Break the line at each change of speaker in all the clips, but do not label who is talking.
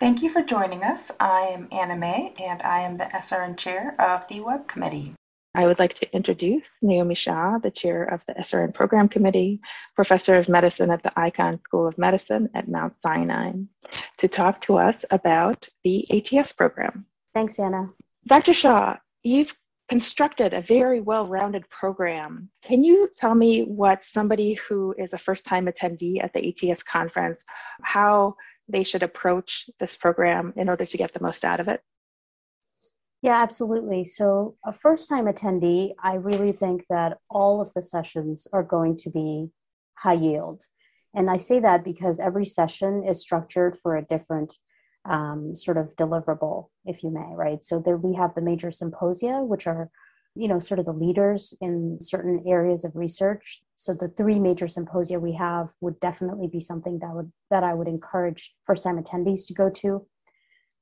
Thank you for joining us. I am Anna May, and I am the SRN Chair of the Web Committee.
I would like to introduce Neomi Shah, the chair of the SRN Program Committee, professor of medicine at the Icahn School of Medicine at Mount Sinai, to talk to us about the ATS program.
Thanks, Anna.
Dr. Shah, you've constructed a very well rounded program. Can you tell me what somebody who is a first time attendee at the ATS conference, how they should approach this program in order to get the most out of it?
Yeah, absolutely. So, a first time attendee, I really think that all of the sessions are going to be high yield. And I say that because every session is structured for a different um, sort of deliverable, if you may, right? So, there we have the major symposia, which are you know sort of the leaders in certain areas of research so the three major symposia we have would definitely be something that would that i would encourage first time attendees to go to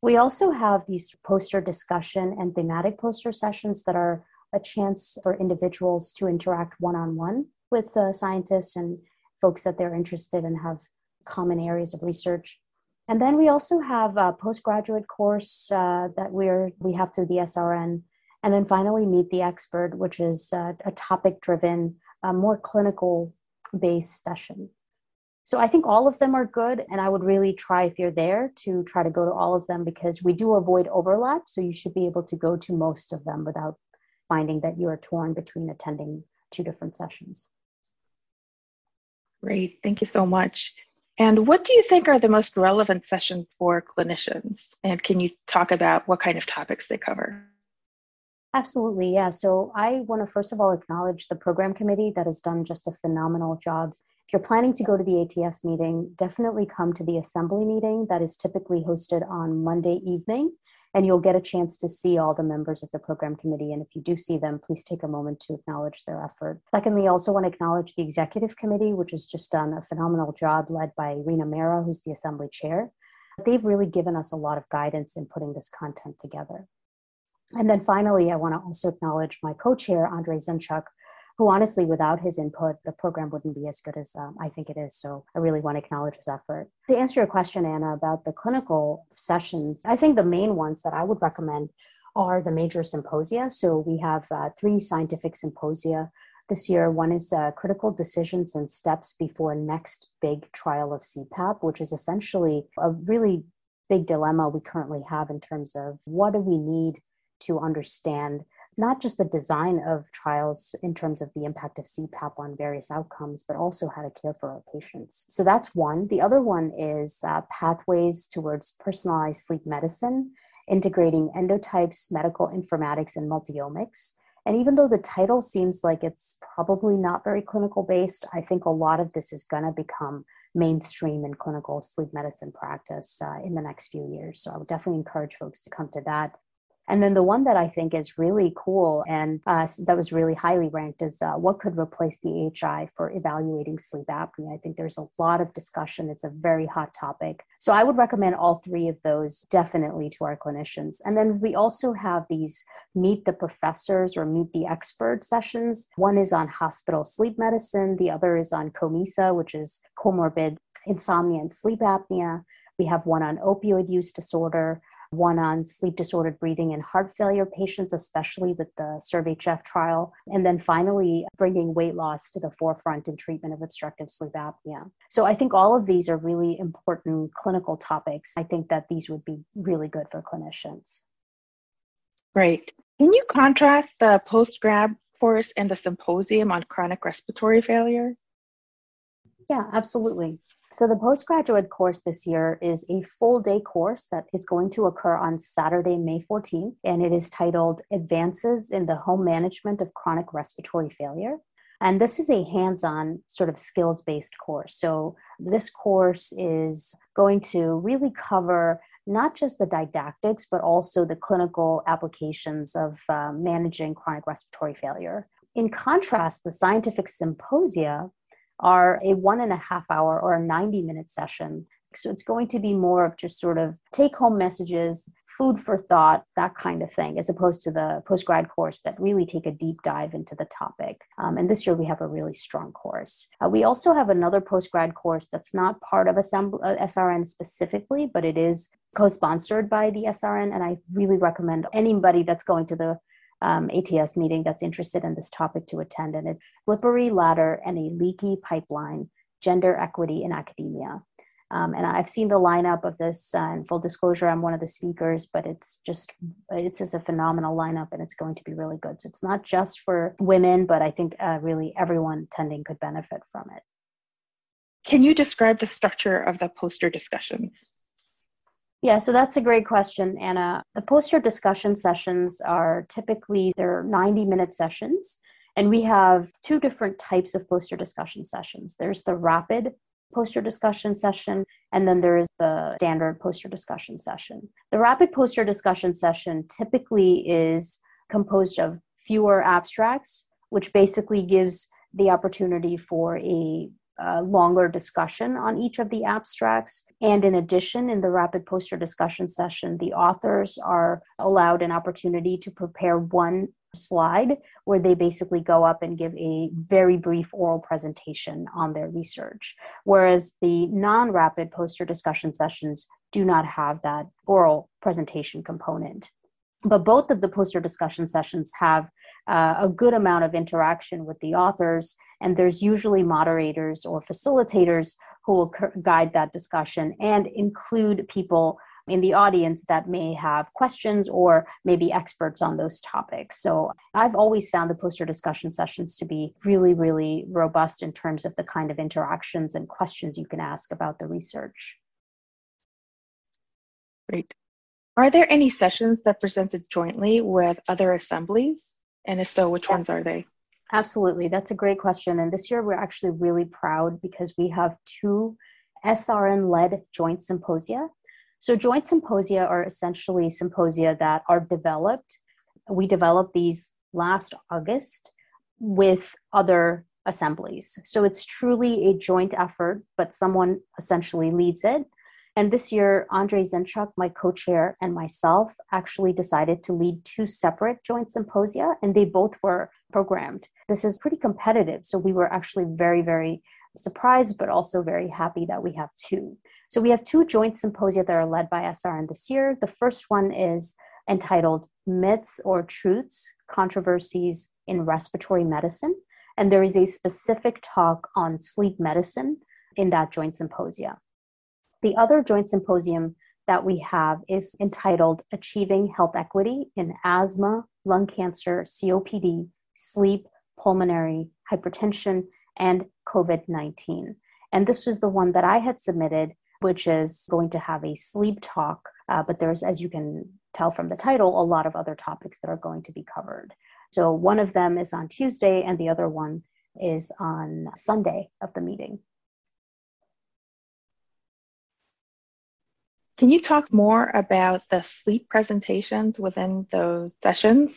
we also have these poster discussion and thematic poster sessions that are a chance for individuals to interact one on one with scientists and folks that they're interested in have common areas of research. And then we also have a postgraduate course uh, that we're we have through the SRN. And then finally, meet the expert, which is uh, a topic driven, uh, more clinical based session. So I think all of them are good. And I would really try, if you're there, to try to go to all of them because we do avoid overlap. So you should be able to go to most of them without finding that you are torn between attending two different sessions.
Great. Thank you so much. And what do you think are the most relevant sessions for clinicians? And can you talk about what kind of topics they cover?
Absolutely, yeah. So I want to first of all acknowledge the program committee that has done just a phenomenal job if you're planning to go to the ATS meeting, definitely come to the assembly meeting that is typically hosted on Monday evening, and you'll get a chance to see all the members of the program committee. And if you do see them, please take a moment to acknowledge their effort. Secondly, I also want to acknowledge the executive committee, which has just done a phenomenal job led by Reena Mehra, who's the assembly chair. They've really given us a lot of guidance in putting this content together. And then finally, I want to also acknowledge my co chair, Andrey Zinchuk, who honestly, without his input, the program wouldn't be as good as um, I think it is. So I really want to acknowledge his effort. To answer your question, Anna, about the clinical sessions, I think the main ones that I would recommend are the major symposia. So we have uh, three scientific symposia this year. One is uh, critical decisions and steps before next big trial of CPAP, which is essentially a really big dilemma we currently have in terms of what do we need to understand not just the design of trials in terms of the impact of CPAP on various outcomes, but also how to care for our patients. So that's one. The other one is uh, pathways towards personalized sleep medicine, integrating endotypes, medical informatics, and multiomics. And even though the title seems like it's probably not very clinical based, I think a lot of this is going to become mainstream in clinical sleep medicine practice uh, in the next few years. So I would definitely encourage folks to come to that. And then the one that I think is really cool and uh, that was really highly ranked is uh, what could replace the AHI for evaluating sleep apnea. I think there's a lot of discussion. It's a very hot topic. So I would recommend all three of those definitely to our clinicians. And then we also have these meet the professors or meet the expert sessions. One is on hospital sleep medicine, the other is on COMISA, which is comorbid insomnia and sleep apnea. We have one on opioid use disorder one on sleep disordered breathing and heart failure patients, especially with the SERVE-HF trial. And then finally, bringing weight loss to the forefront in treatment of obstructive sleep apnea. So I think all of these are really important clinical topics. I think that these would be really good for clinicians.
Great. Can you contrast the post grad course and the symposium on chronic respiratory failure?
Yeah, absolutely. So, the postgraduate course this year is a full day course that is going to occur on Saturday, May 14th, and it is titled Advances in the Home Management of Chronic Respiratory Failure. And this is a hands on sort of skills based course. So, this course is going to really cover not just the didactics, but also the clinical applications of uh, managing chronic respiratory failure. In contrast, the scientific symposia are a one and a half hour or a 90 minute session. So it's going to be more of just sort of take home messages, food for thought, that kind of thing, as opposed to the post grad course that really take a deep dive into the topic. Um, and this year we have a really strong course. Uh, we also have another post grad course that's not part of Assemb- uh, SRN specifically, but it is co-sponsored by the SRN, and I really recommend anybody that's going to the um, ATS meeting that's interested in this topic to attend. And it's slippery ladder and a leaky pipeline: gender equity in academia. Um, and I've seen the lineup of this. Uh, and full disclosure, I'm one of the speakers, but it's just it's just a phenomenal lineup, and it's going to be really good. So it's not just for women, but I think uh, really everyone attending could benefit from it.
Can you describe the structure of the poster discussions?
Yeah, so that's a great question, Anna. The poster discussion sessions are typically they're 90 minute sessions, and we have two different types of poster discussion sessions. There's the rapid poster discussion session, and then there is the standard poster discussion session. The rapid poster discussion session typically is composed of fewer abstracts, which basically gives the opportunity for a uh, longer discussion on each of the abstracts. And in addition, in the rapid poster discussion session, the authors are allowed an opportunity to prepare one slide where they basically go up and give a very brief oral presentation on their research. Whereas the non rapid poster discussion sessions do not have that oral presentation component. But both of the poster discussion sessions have uh, a good amount of interaction with the authors, and there's usually moderators or facilitators who will guide that discussion and include people in the audience that may have questions or maybe experts on those topics. So I've always found the poster discussion sessions to be really, really robust in terms of the kind of interactions and questions you can ask about the research.
Great. Are there any sessions that presented jointly with other assemblies? And if so, which yes. ones are they?
Absolutely. That's a great question. And this year we're actually really proud because we have two SRN led joint symposia so, joint symposia are essentially symposia that are developed. We developed these last August with other assemblies. So, it's truly a joint effort, but someone essentially leads it. And this year, Andrey Zinchuk, my co chair, and myself actually decided to lead two separate joint symposia, and they both were programmed. This is pretty competitive. So, we were actually very, very surprised, but also very happy that we have two. So we have two joint symposia that are led by SRN this year. The first one is entitled Myths or Truths Controversies in Respiratory Medicine. And there is a specific talk on sleep medicine in that joint symposia. The other joint symposium that we have is entitled Achieving Health Equity in Asthma, Lung Cancer, COPD, Sleep, Pulmonary Hypertension, and COVID 19. And this was the one that I had submitted which is going to have a sleep talk. Uh, but there's, as you can tell from the title, a lot of other topics that are going to be covered. So one of them is on Tuesday, and the other one is on Sunday of the meeting.
Can you talk more about the sleep presentations within those sessions?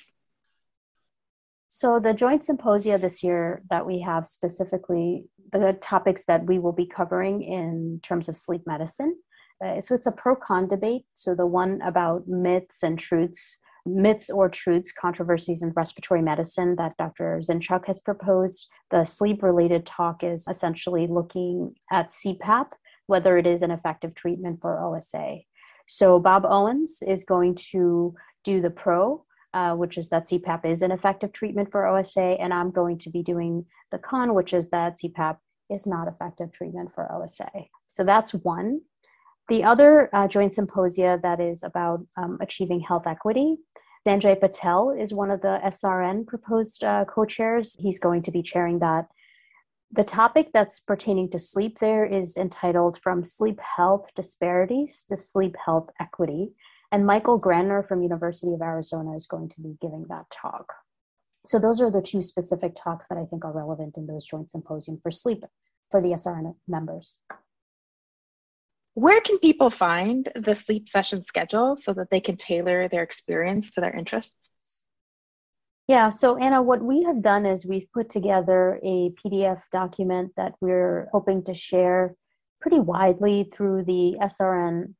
So, the joint symposia this year that we have specifically the topics that we will be covering in terms of sleep medicine. Uh, so it's a pro con debate. So the one about myths and truths, myths or truths, controversies in respiratory medicine that Dr. Zinchuk has proposed. The sleep related talk is essentially looking at CPAP, whether it is an effective treatment for OSA. So Bob Owens is going to do the pro, uh, which is that CPAP is an effective treatment for OSA, and I'm going to be doing the con, which is that CPAP is not effective treatment for OSA. So that's one. The other uh, joint symposia that is about um, achieving health equity. Sanjay Patel is one of the SRN proposed uh, co chairs. He's going to be chairing that. The topic that's pertaining to sleep there is entitled From Sleep Health Disparities to Sleep Health Equity. And Michael Grandner from University of Arizona is going to be giving that talk. So those are the two specific talks that I think are relevant in those joint symposium for sleep for the SRN members.
Where can people find the sleep session schedule so that they can tailor their experience to their interests?
Yeah, so Anna, what we have done is we've put together a PDF document that we're hoping to share pretty widely through the SRN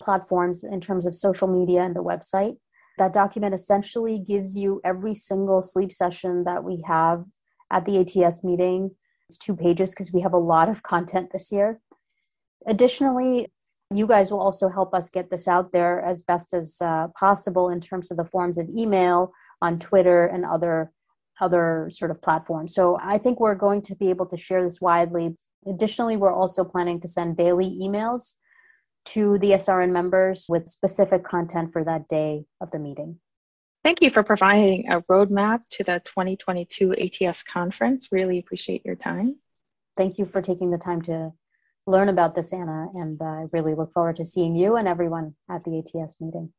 platforms in terms of social media and the website. That document essentially gives you every single sleep session that we have at the ATS meeting. It's two pages because we have a lot of content this year. Additionally, You guys will also help us get this out there as best as uh, possible in terms of the forms of email on Twitter and other other sort of platforms. So I think we're going to be able to share this widely. Additionally, we're also planning to send daily emails to the SRN members with specific content for that day of the meeting.
Thank you for providing a roadmap to the 2022 ATS conference. Really appreciate your time.
Thank you for taking the time to learn about this, Anna, and I uh, really look forward to seeing you and everyone at the ATS meeting.